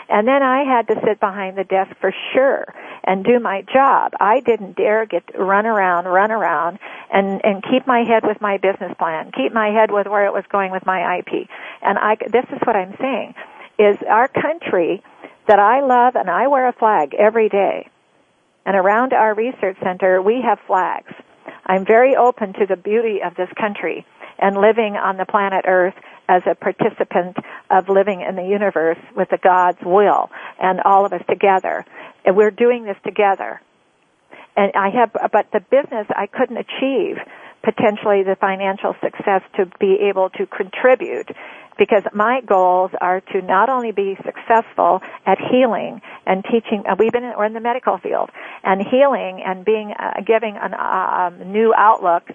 And then I had to sit behind the desk for sure and do my job. I didn't dare get run around, run around, and and keep my head with my business plan, keep my head with where it was going with my IP. And I this is what I'm saying is our country that I love and I wear a flag every day. And around our research center we have flags. I'm very open to the beauty of this country and living on the planet Earth as a participant of living in the universe with the God's will and all of us together. And we're doing this together. And I have, but the business I couldn't achieve potentially the financial success to be able to contribute because my goals are to not only be successful at healing and teaching. We've been in, we're in the medical field and healing and being uh, giving a uh, um, new outlook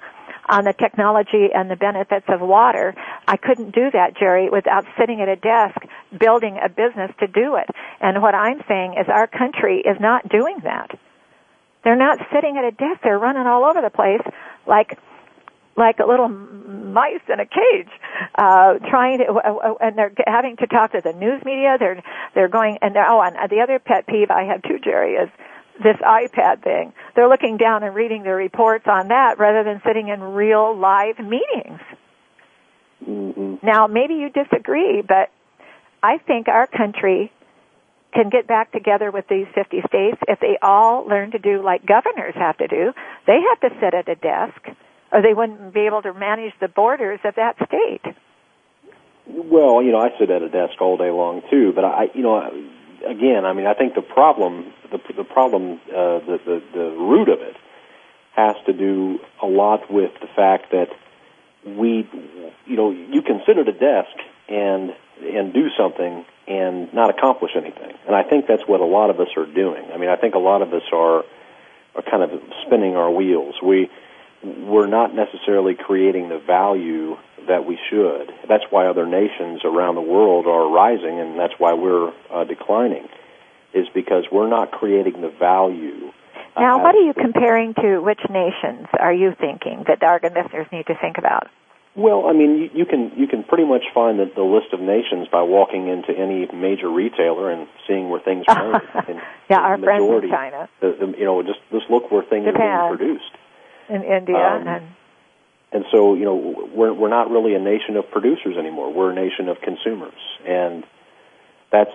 on the technology and the benefits of water. I couldn't do that, Jerry, without sitting at a desk building a business to do it. And what I'm saying is our country is not doing that. They're not sitting at a desk. They're running all over the place like like little mice in a cage, uh, trying to, uh, uh, and they're having to talk to the news media. They're they're going, and they're oh, and the other pet peeve I have too, Jerry, is this iPad thing. They're looking down and reading their reports on that rather than sitting in real live meetings. Mm-hmm. Now, maybe you disagree, but I think our country can get back together with these 50 states if they all learn to do like governors have to do. They have to sit at a desk or they wouldn't be able to manage the borders of that state. Well, you know, I sit at a desk all day long too, but I, you know, again, I mean, I think the problem, the the problem, uh, the, the the root of it has to do a lot with the fact that we, you know, you can sit at a desk and and do something and not accomplish anything, and I think that's what a lot of us are doing. I mean, I think a lot of us are are kind of spinning our wheels. We we're not necessarily creating the value that we should. That's why other nations around the world are rising, and that's why we're uh, declining, is because we're not creating the value. Now, what are you comparing to? Which nations are you thinking that our listeners need to think about? Well, I mean, you, you can you can pretty much find the, the list of nations by walking into any major retailer and seeing where things are made. yeah, our majority, friends in China. The, the, you know, just just look where things Japan. are being produced in India Um, and and so you know we're we're not really a nation of producers anymore. We're a nation of consumers, and that's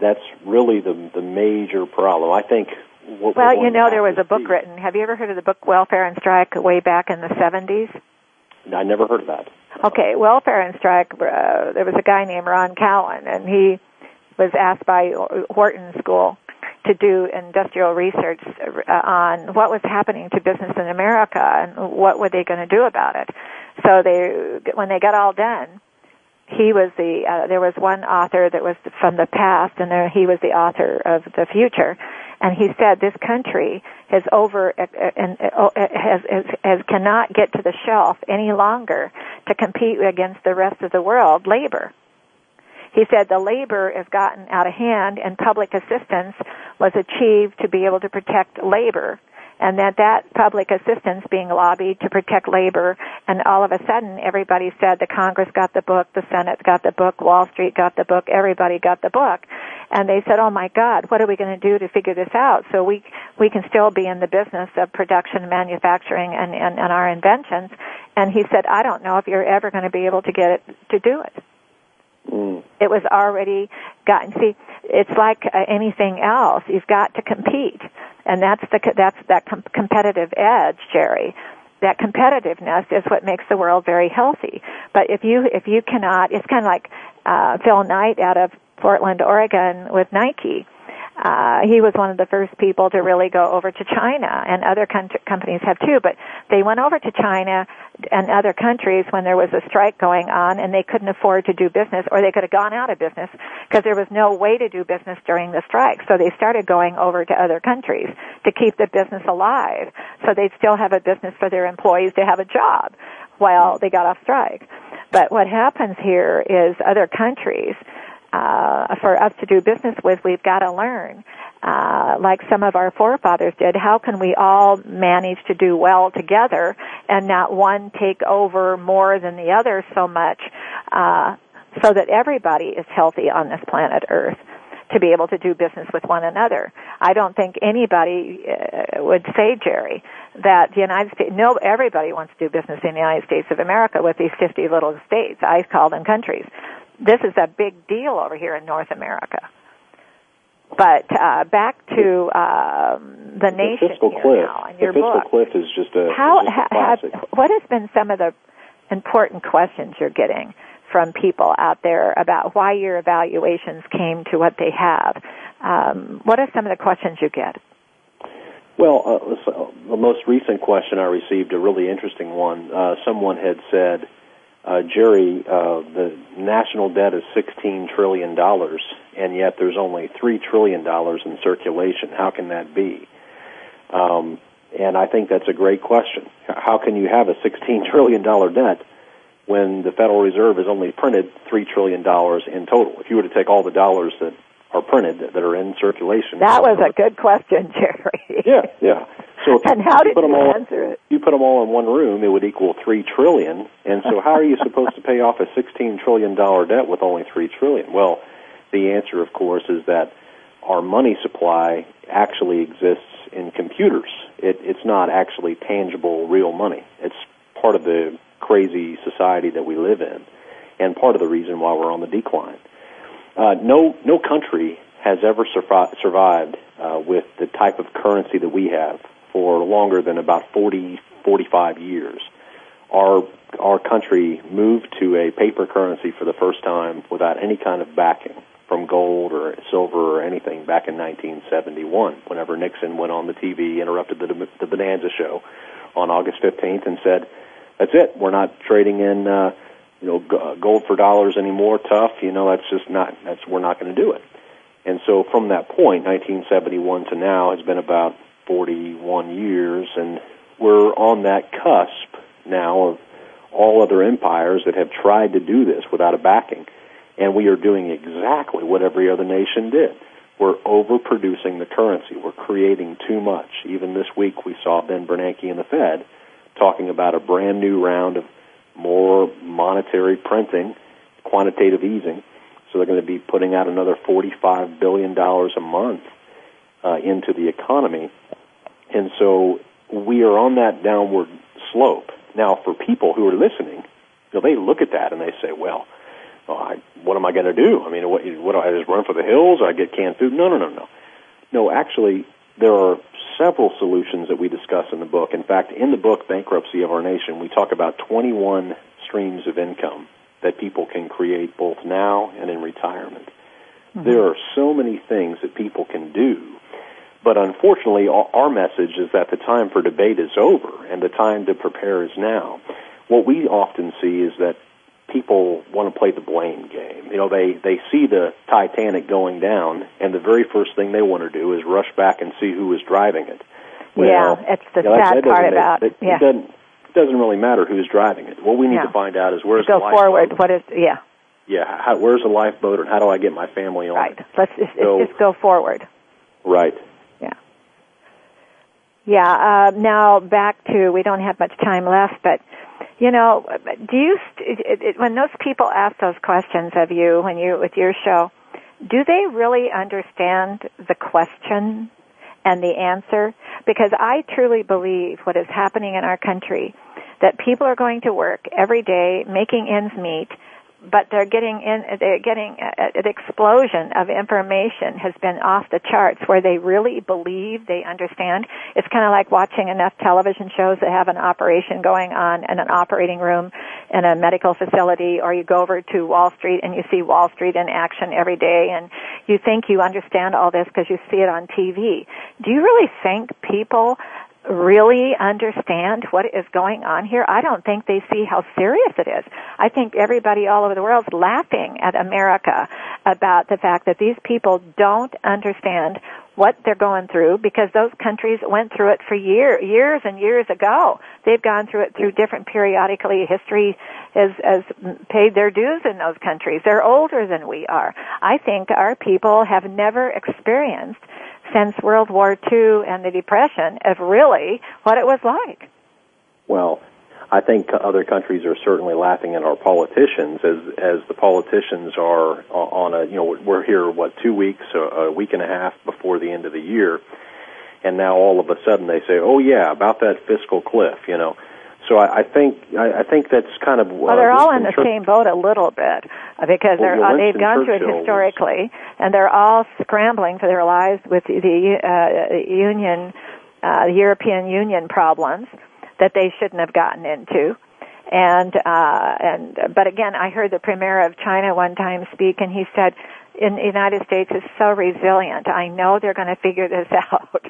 that's really the the major problem. I think. What well, you know, there was a book see- written. Have you ever heard of the book Welfare and Strike way back in the 70s? I never heard of that. Okay, Welfare and Strike. Uh, there was a guy named Ron Cowan, and he was asked by Wharton School to do industrial research uh, on what was happening to business in America and what were they going to do about it. So they, when they got all done, he was the. Uh, there was one author that was from the past, and there he was the author of the future. And he said this country has over uh, and uh, has, has has cannot get to the shelf any longer to compete against the rest of the world labor. He said the labor has gotten out of hand and public assistance was achieved to be able to protect labor and that that public assistance being lobbied to protect labor and all of a sudden everybody said the Congress got the book, the Senate got the book, Wall Street got the book, everybody got the book. And they said, "Oh my god, what are we going to do to figure this out so we we can still be in the business of production, manufacturing and and, and our inventions?" And he said, "I don't know if you're ever going to be able to get it to do it." Mm. it was already gotten. See, it's like uh, anything else. You've got to compete, and that's the that's that com- competitive edge, Jerry. That competitiveness is what makes the world very healthy. But if you if you cannot, it's kind of like uh, Phil Knight out of Portland, Oregon, with Nike. Uh, he was one of the first people to really go over to China, and other com- companies have too. But they went over to China and other countries when there was a strike going on, and they couldn't afford to do business, or they could have gone out of business because there was no way to do business during the strike. So they started going over to other countries to keep the business alive, so they'd still have a business for their employees to have a job while they got off strike. But what happens here is other countries uh, for us to do business with, we've got to learn, uh, like some of our forefathers did, how can we all manage to do well together and not one take over more than the other so much, uh, so that everybody is healthy on this planet Earth to be able to do business with one another. I don't think anybody uh, would say, Jerry, that the United States, no, everybody wants to do business in the United States of America with these 50 little states. I call them countries this is a big deal over here in North America. But uh, back to um, the, The nation fiscal cliff. now the fiscal book. cliff is just a, How is just a ha, have, what has been some of the important questions you're getting from people out there about why your evaluations came to what they have? Um, what are some of the questions you get? Well, uh, so the most recent question I received, a really interesting one. Uh, someone had said, uh, Jerry, uh, the national debt is $16 trillion, and yet there's only $3 trillion in circulation. How can that be? Um, and I think that's a great question. How can you have a $16 trillion debt when the Federal Reserve has only printed $3 trillion in total? If you were to take all the dollars that are printed that are in circulation. That was a good question, Jerry. yeah, yeah. So and how did put them you all, answer it? You put them all in one room, it would equal three trillion. And so, how are you supposed to pay off a sixteen trillion dollar debt with only three trillion? Well, the answer, of course, is that our money supply actually exists in computers. It, it's not actually tangible, real money. It's part of the crazy society that we live in, and part of the reason why we're on the decline. Uh, no, no country has ever survi- survived uh, with the type of currency that we have for longer than about 40, 45 years. Our our country moved to a paper currency for the first time without any kind of backing from gold or silver or anything back in 1971. Whenever Nixon went on the TV, interrupted the, the Bonanza show on August 15th, and said, "That's it. We're not trading in." Uh, you know, gold for dollars anymore. Tough, you know, that's just not. That's we're not going to do it. And so from that point, 1971 to now, has been about 41 years, and we're on that cusp now of all other empires that have tried to do this without a backing, and we are doing exactly what every other nation did. We're overproducing the currency. We're creating too much. Even this week, we saw Ben Bernanke in the Fed talking about a brand new round of more monetary printing, quantitative easing. So they're going to be putting out another $45 billion a month uh, into the economy. And so we are on that downward slope. Now, for people who are listening, you know, they look at that and they say, well, oh, I, what am I going to do? I mean, what, what do I just run for the hills I get canned food? No, no, no, no. No, actually, there are several solutions that we discuss in the book. In fact, in the book, Bankruptcy of Our Nation, we talk about 21 streams of income that people can create both now and in retirement. Mm-hmm. There are so many things that people can do, but unfortunately, our message is that the time for debate is over and the time to prepare is now. What we often see is that people want to play the blame game. You know, they they see the Titanic going down, and the very first thing they want to do is rush back and see who is driving it. Well, yeah, it's the you know, sad part about it. Yeah. It doesn't it doesn't really matter who's driving it. What we need yeah. to find out is where's go the forward. What is yeah? Yeah, how, where's the lifeboat, and how do I get my family on? Right. Let's just, so, just go forward. Right. Yeah. Yeah. Uh, now back to we don't have much time left, but you know, do you it, it, when those people ask those questions of you when you with your show, do they really understand the question and the answer? Because I truly believe what is happening in our country that people are going to work every day making ends meet but they're getting in they're getting uh, uh, an explosion of information has been off the charts where they really believe they understand. It's kind of like watching enough television shows that have an operation going on in an operating room in a medical facility or you go over to Wall Street and you see Wall Street in action every day and you think you understand all this because you see it on TV do you really think people really understand what is going on here. I don't think they see how serious it is. I think everybody all over the world is laughing at America about the fact that these people don't understand what they're going through because those countries went through it for year, years and years ago. They've gone through it through different periodically. History has, has paid their dues in those countries. They're older than we are. I think our people have never experienced since World War II and the Depression of really what it was like. Well, I think other countries are certainly laughing at our politicians as as the politicians are on a you know we're here what two weeks a, week and a half before the end of the year, and now all of a sudden they say oh yeah about that fiscal cliff you know so I, I think I, I think that's kind of well. They're all in the same boat a little bit uh, because they're uh, they've gone through it historically, and they're all scrambling for their lives with the uh, Union, uh, European Union problems that they shouldn't have gotten into. And uh, and but again, I heard the premier of China one time speak, and he said in the United States is so resilient. I know they're going to figure this out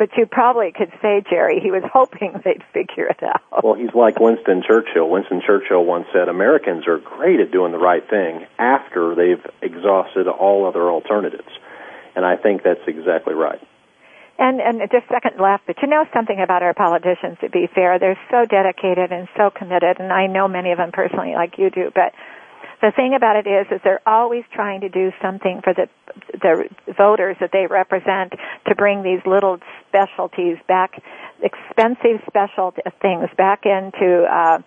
but you probably could say, Jerry, he was hoping they'd figure it out. Well, he's like Winston Churchill. Winston Churchill once said, Americans are great at doing the right thing after they've exhausted all other alternatives. And I think that's exactly right. And and just second left, but you know something about our politicians. To be fair, they're so dedicated and so committed, and I know many of them personally, like you do. But the thing about it is, is they're always trying to do something for the the voters that they represent to bring these little specialties back, expensive special things back into. Uh,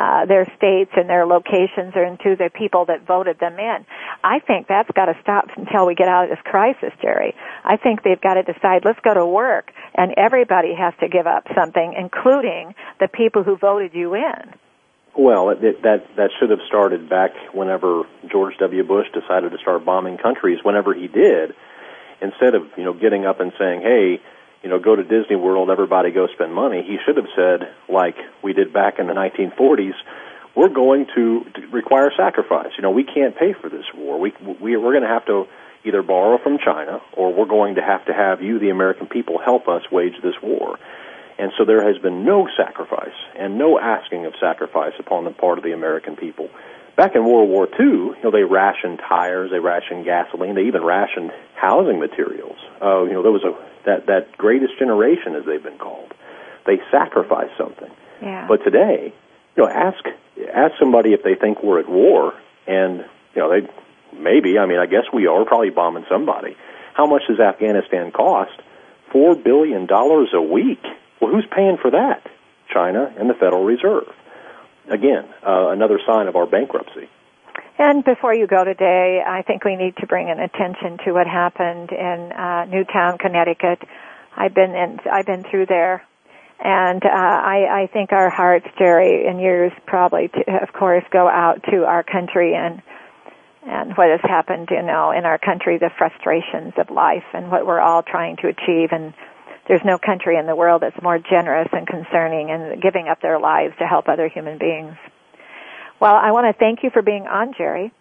uh, their states and their locations or into the people that voted them in. I think that's got to stop until we get out of this crisis, Jerry. I think they've got to decide, let's go to work, and everybody has to give up something, including the people who voted you in. Well, it, it, that that should have started back whenever George W. Bush decided to start bombing countries. Whenever he did, instead of you know getting up and saying, "Hey, you know, go to Disney World, everybody go spend money," he should have said, like we did back in the 1940s, "We're going to require sacrifice. You know, we can't pay for this war. We, we we're going to have to either borrow from China, or we're going to have to have you, the American people, help us wage this war." And so there has been no sacrifice and no asking of sacrifice upon the part of the American people. Back in World War II, you know, they rationed tires, they rationed gasoline, they even rationed housing materials. Uh, you know, there was a that that greatest generation, as they've been called. They sacrificed something. Yeah. But today, you know, ask ask somebody if they think we're at war, and you know, they maybe. I mean, I guess we are probably bombing somebody. How much does Afghanistan cost? Four billion dollars a week. Well, who's paying for that? China and the Federal Reserve. Again, uh, another sign of our bankruptcy. And before you go today, I think we need to bring an attention to what happened in uh, Newtown, Connecticut. I've been in, I've been through there, and uh, I, I think our hearts, Jerry, and yours probably, to, of course, go out to our country and and what has happened, you know, in our country, the frustrations of life, and what we're all trying to achieve, and there's no country in the world that's more generous and concerning and giving up their lives to help other human beings. Well, I want to thank you for being on, Jerry.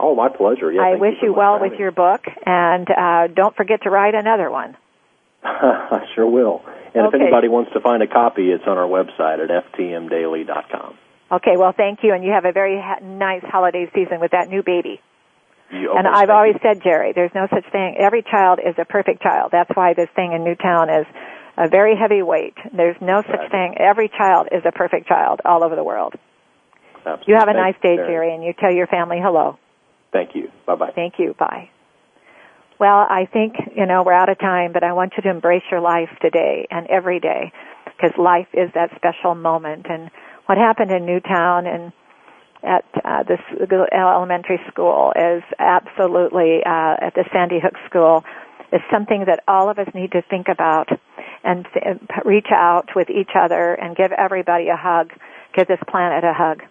Oh, my pleasure. Yeah, I wish you, you well with your book, and uh, don't forget to write another one. I sure will. And okay. if anybody wants to find a copy, it's on our website at ftmdaily.com. Okay, well, thank you, and you have a very ha- nice holiday season with that new baby. You and I've always said, Jerry, there's no such thing. Every child is a perfect child. That's why this thing in Newtown is a very heavy weight. There's no such Right. thing. Every child is a perfect child all over the world. Absolutely. You have a nice day. Jerry, and you tell your family hello. Thank you. Bye bye. Thank you. Bye. Well, I think, you know, we're out of time, but I want you to embrace your life today and every day because life is that special moment. And what happened in Newtown and at uh, this elementary school is absolutely uh, at the Sandy Hook School is something that all of us need to think about and reach out with each other and give everybody a hug, give this planet a hug.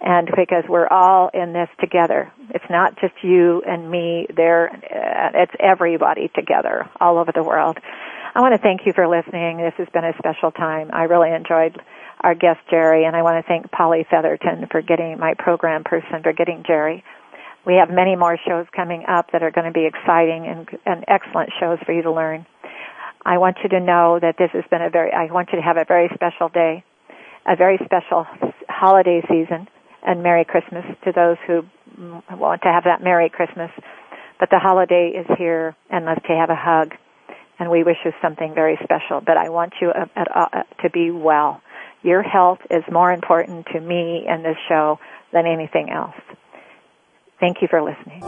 And because we're all in this together, it's not just you and me. There, uh, it's everybody together all over the world. I want to thank you for listening. This has been a special time. I really enjoyed our guest Jerry, and I want to thank Polly Featherton for getting my program person for getting Jerry. We have many more shows coming up that are going to be exciting and, and excellent shows for you to learn. I want you to know that this has been a very, I want you to have a very special day, a very special holiday season, and Merry Christmas to those who want to have that Merry Christmas. But the holiday is here, and let's have a hug. And we wish you something very special. But I want you uh, uh, to be well. Your health is more important to me and this show than anything else. Thank you for listening.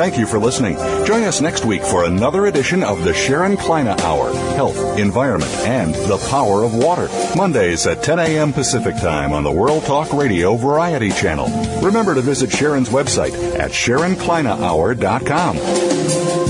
Thank you for listening. Join us next week for another edition of the Sharon Kleyne Hour Health, Environment, and the Power of Water. Mondays at 10 a.m. Pacific Time on the World Talk Radio Variety Channel. Remember to visit Sharon's website at SharonKleyneHour.com.